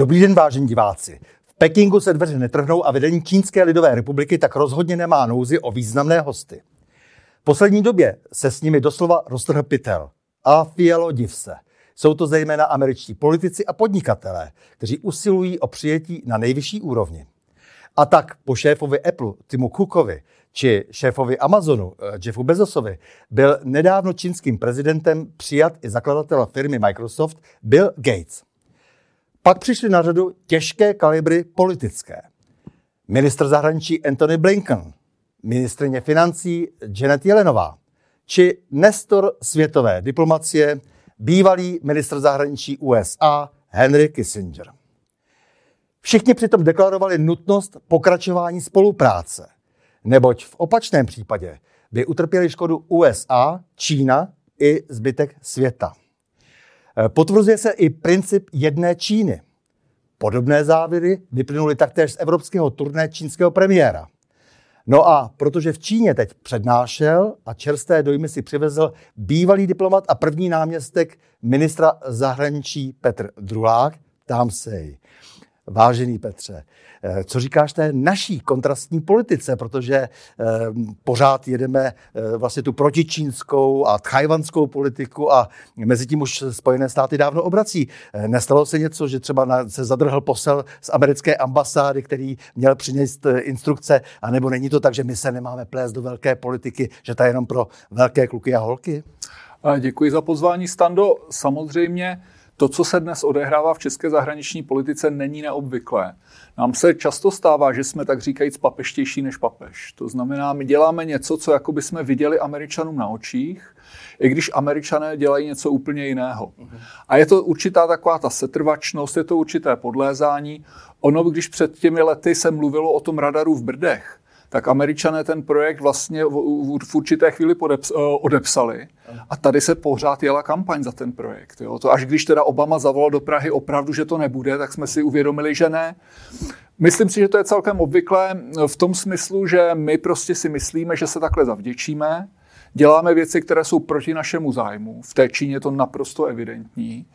Dobrý den, vážení diváci. V Pekingu se dveře netrhnou a vedení Čínské lidové republiky tak rozhodně nemá nouzi o významné hosty. V poslední době se s nimi doslova roztrhl pytel. A fialo div se. Jsou to zejména američtí politici a podnikatelé, kteří usilují o přijetí na nejvyšší úrovni. A tak po šéfovi Apple Timu Cookovi či šéfovi Amazonu eh, Jeffu Bezosovi byl nedávno čínským prezidentem přijat i zakladatel firmy Microsoft Bill Gates. Pak přišly na řadu těžké kalibry politické. Ministr zahraničí Anthony Blinken, ministrině financí Janet Jelenová, či Nestor světové diplomacie, bývalý ministr zahraničí USA Henry Kissinger. Všichni přitom deklarovali nutnost pokračování spolupráce, neboť v opačném případě by utrpěli škodu USA, Čína i zbytek světa. Eh, potvrzuje se i princip jedné Číny. Podobné závěry vyplynuly taktéž z evropského turné čínského premiéra. No a protože v Číně teď přednášel a čerstvé dojmy si přivezl bývalý diplomat a první náměstek ministra zahraničí Petr Drulák, tam se. Vážený Petře, eh, co říkáš té naší kontrastní politice, protože eh, pořád jedeme eh, vlastně tu protičínskou a tchajvanskou politiku a mezi tím už Spojené státy dávno obrací. Nestalo se něco, že třeba se zadrhl posel z americké ambasády, který měl přinést instrukce, anebo není to tak, že my se nemáme plést do velké politiky, že to je jenom pro velké kluky a holky? Děkuji za pozvání, Stando. Samozřejmě to, co se dnes odehrává v české zahraniční politice, není neobvyklé. Nám se často stává, že jsme tak říkajíc papeštější než papež. To znamená, my děláme něco, co jako by jsme viděli Američanům na očích, i když Američané dělají něco úplně jiného. A je to určitá taková ta setrvačnost, je to určité podlézání. Ono, když před těmi lety se mluvilo o tom radaru v Brdech, tak američané ten projekt vlastně v určité chvíli podeps, eh, odepsali. A tady se pořád jela kampaň za ten projekt. Jo. To až když teda Obama zavolal do Prahy opravdu, že to nebude, tak jsme si uvědomili, že ne. Myslím si, že to je celkem obvyklé v tom smyslu, že my prostě si myslíme, že se takhle zavděčíme, děláme věci, které jsou proti našemu zájmu. V té Číně je to naprosto evidentní.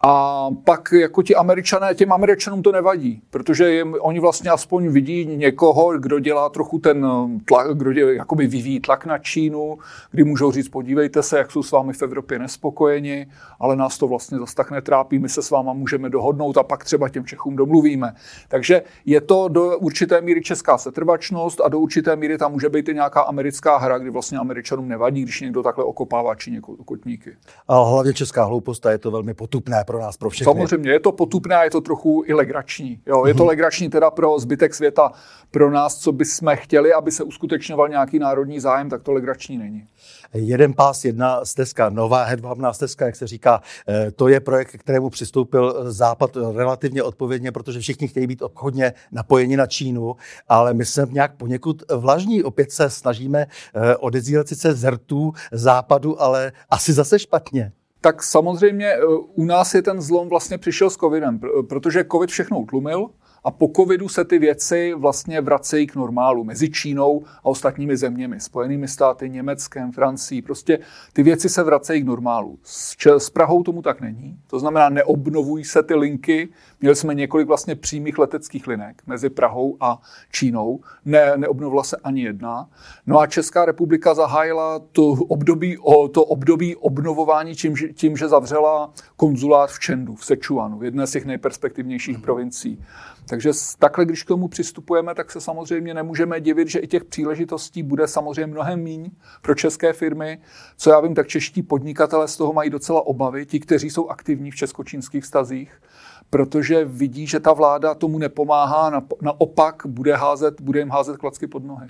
A pak jako ti američané, těm američanům to nevadí, protože jim, oni vlastně aspoň vidí někoho, kdo dělá trochu ten tlak, kdo dělá, jakoby vyvíjí tlak na Čínu, kdy můžou říct, podívejte se, jak jsou s vámi v Evropě nespokojeni, ale nás to vlastně zase tak netrápí, my se s váma můžeme dohodnout a pak třeba těm Čechům domluvíme. Takže je to do určité míry česká setrvačnost a do určité míry tam může být i nějaká americká hra, kdy vlastně američanům nevadí, když někdo takhle okopává Číně kotníky. A hlavně česká hloupost a je to velmi potupné pro nás, pro všechny. Samozřejmě, je to potupné a je to trochu i legrační. Jo, je to mhm. legrační teda pro zbytek světa, pro nás, co bychom chtěli, aby se uskutečňoval nějaký národní zájem, tak to legrační není. Jeden pás, jedna stezka, nová hedvábná stezka, jak se říká, eh, to je projekt, k kterému přistoupil Západ relativně odpovědně, protože všichni chtějí být obchodně napojeni na Čínu, ale my jsme nějak poněkud vlažní. Opět se snažíme eh, odezílet sice zrtů Západu, ale asi zase špatně. Tak samozřejmě eh, u nás je ten zlom vlastně přišel s covidem, protože covid všechno utlumil, a po covidu se ty věci vlastně vracejí k normálu mezi Čínou a ostatními zeměmi, Spojenými státy, Německem, Francií. Prostě ty věci se vracejí k normálu. S, s Prahou tomu tak není. To znamená, neobnovují se ty linky. Měli jsme několik vlastně přímých leteckých linek mezi Prahou a Čínou. Ne, neobnovila se ani jedna. No a Česká republika zahájila to období, to období obnovování tím, tím, že zavřela konzulát v Čendu, v Sečuanu, v jedné z těch nejperspektivnějších mm. provincií. Takže takhle, když k tomu přistupujeme, tak se samozřejmě nemůžeme divit, že i těch příležitostí bude samozřejmě mnohem míň pro české firmy. Co já vím, tak čeští podnikatele z toho mají docela obavy, ti, kteří jsou aktivní v česko-čínských vztazích, protože vidí, že ta vláda tomu nepomáhá, naopak bude, házet, bude jim házet klacky pod nohy.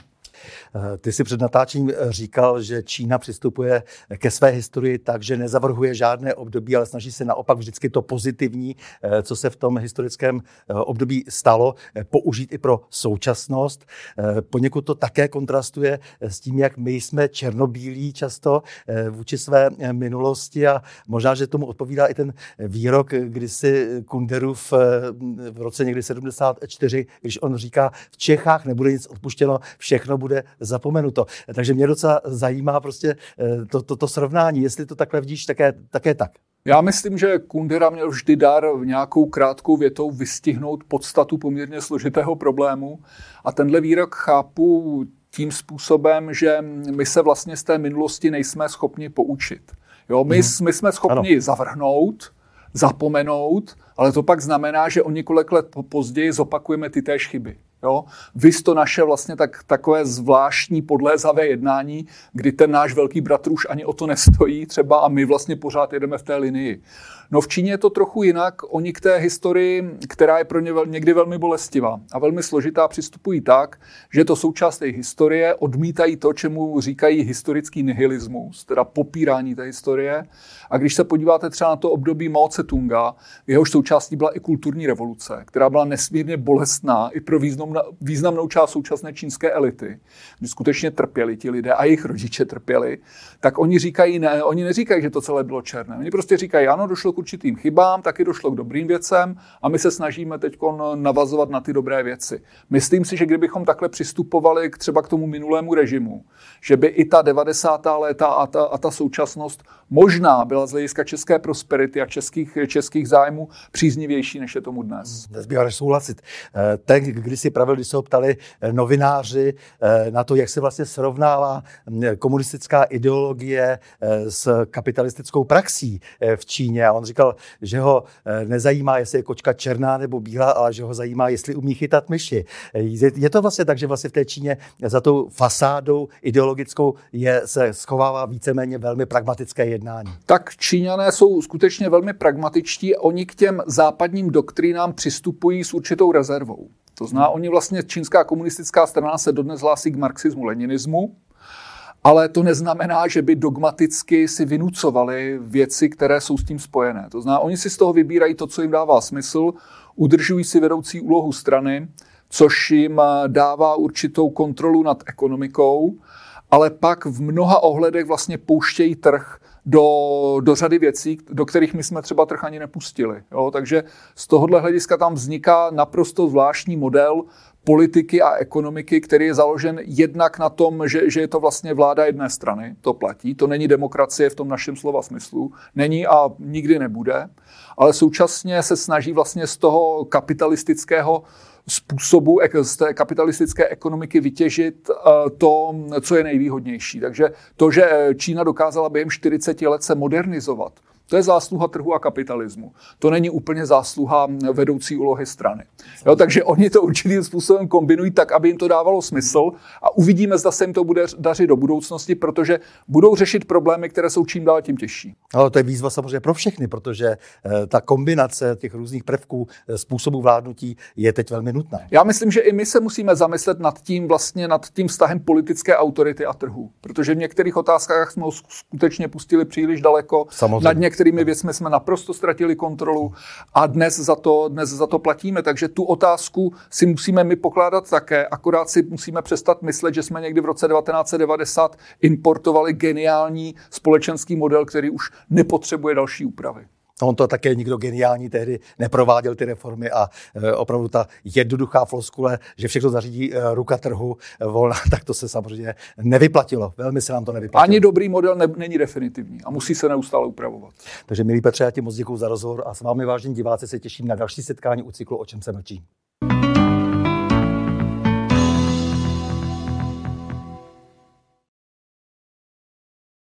Eh, ty si před natáčením eh, říkal, že Čína přistupuje ke své historii tak, že nezavrhuje žádné období, ale snaží se naopak vždycky to pozitivní, eh, co se v tom historickém období stalo, použít i pro současnost. Poněkud to také kontrastuje s tím, jak my jsme černobílí často vůči své minulosti a možná, že tomu odpovídá i ten výrok, kdy si Kunderův v roce někdy 74, když on říká, v Čechách nebude nic odpuštěno, všechno bude bude zapomenuto. Takže mě docela zajímá prostě eh, to, to, to srovnání, jestli to takhle vidíš také, také tak. Já myslím, že Kundera měl vždy dar nějakou krátkou větou vystihnout podstatu poměrně složitého problému a tenhle výrok chápu tím způsobem, že my se vlastně z té minulosti nejsme schopni poučit. Jo, my, hmm. my jsme schopni ano. zavrhnout, zapomenout, ale to pak znamená, že o několik let později zopakujeme ty též chyby. Jo? Vys to naše vlastně tak, takové zvláštní podlézavé jednání, kdy ten náš velký bratr už ani o to nestojí třeba a my vlastně pořád jedeme v té linii. No v Číně je to trochu jinak. Oni k té historii, která je pro ně někdy velmi bolestivá a velmi složitá, přistupují tak, že to součást té historie, odmítají to, čemu říkají historický nihilismus, teda popírání té historie. A když se podíváte třeba na to období Mao Tse-tunga, jehož součástí byla i kulturní revoluce, která byla nesmírně bolestná i pro významnou, významnou část současné čínské elity, kdy skutečně trpěli ti lidé a jejich rodiče trpěli, tak oni říkají ne, oni neříkají, že to celé bylo černé. Oni prostě říkají, ano, došlo k určitým chybám, taky došlo k dobrým věcem a my se snažíme teď navazovat na ty dobré věci. Myslím si, že kdybychom takhle přistupovali k třeba k tomu minulému režimu, že by i ta 90. léta a ta, a ta současnost možná byla z hlediska české prosperity a českých, českých zájmů příznivější, než je tomu dnes. Nezbývá než souhlasit. Eh, ten, když si pravil, když se ho ptali eh, novináři eh, na to, jak se vlastně srovnává hm, komunistická ideologie s kapitalistickou praxí v Číně. A on říkal, že ho nezajímá, jestli je kočka černá nebo bílá, ale že ho zajímá, jestli umí chytat myši. Je to vlastně tak, že vlastně v té Číně za tou fasádou ideologickou je, se schovává víceméně velmi pragmatické jednání. Tak Číňané jsou skutečně velmi pragmatičtí. Oni k těm západním doktrínám přistupují s určitou rezervou. To znamená, oni vlastně, čínská komunistická strana se dodnes hlásí k marxismu, leninismu, ale to neznamená, že by dogmaticky si vynucovali věci, které jsou s tím spojené. To znamená, oni si z toho vybírají to, co jim dává smysl, udržují si vedoucí úlohu strany, což jim dává určitou kontrolu nad ekonomikou, ale pak v mnoha ohledech vlastně pouštějí trh do, do řady věcí, do kterých my jsme třeba trh ani nepustili. Jo? Takže z tohohle hlediska tam vzniká naprosto zvláštní model politiky a ekonomiky, který je založen jednak na tom, že, že je to vlastně vláda jedné strany, to platí, to není demokracie v tom našem slova smyslu, není a nikdy nebude, ale současně se snaží vlastně z toho kapitalistického způsobu z té kapitalistické ekonomiky vytěžit eh, to, co je nejvýhodnější. Takže to, že Čína dokázala během 40 let se modernizovat, to je zásluha trhu a kapitalismu. To není úplně zásluha vedoucí úlohy strany. Jo, takže oni to určitým způsobem kombinují tak, aby jim to dávalo smysl a uvidíme, zda se jim to bude dařit do budoucnosti, protože budou řešit problémy, které jsou čím dál tím těžší. Ale to je výzva samozřejmě pro všechny, protože eh, ta kombinace těch různých prvků eh, způsobu vládnutí je teď velmi nutná. Já myslím, že i my se musíme zamyslet nad tím vlastně nad tím vztahem politické autority a trhu, protože v některých otázkách jsme ho skutečně pustili příliš daleko. Samozřejmě. Nad některými věcmi jsme naprosto ztratili kontrolu a dnes za to, dnes za to platíme. Takže tu otázku si musíme my pokládat také, akorát si musíme přestat myslet, že jsme někdy v roce 1990 importovali geniální společenský model, který už nepotřebuje další úpravy. On to také nikdo geniální tehdy neprováděl ty reformy a e, opravdu ta jednoduchá floskule, že všechno zařídí e, ruka trhu e, volná, tak to se samozřejmě nevyplatilo. Velmi se nám to nevyplatilo. Ani dobrý model ne, není definitivní a musí se neustále upravovat. Takže milí Petře, já ti moc děkuji za rozhovor a s vámi vážení diváci se těším na další setkání u cyklu O čem se mlčí.